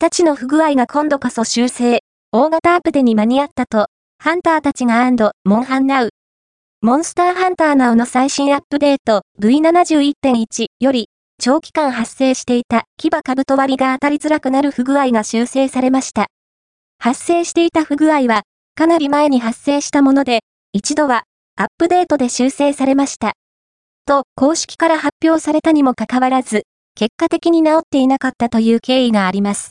たちの不具合が今度こそ修正、大型アップデに間に合ったと、ハンターたちがアンドモンハンナウ。モンスターハンターナウの最新アップデート V71.1 より、長期間発生していた牙株と割りが当たりづらくなる不具合が修正されました。発生していた不具合は、かなり前に発生したもので、一度は、アップデートで修正されました。と、公式から発表されたにもかかわらず、結果的に治っていなかったという経緯があります。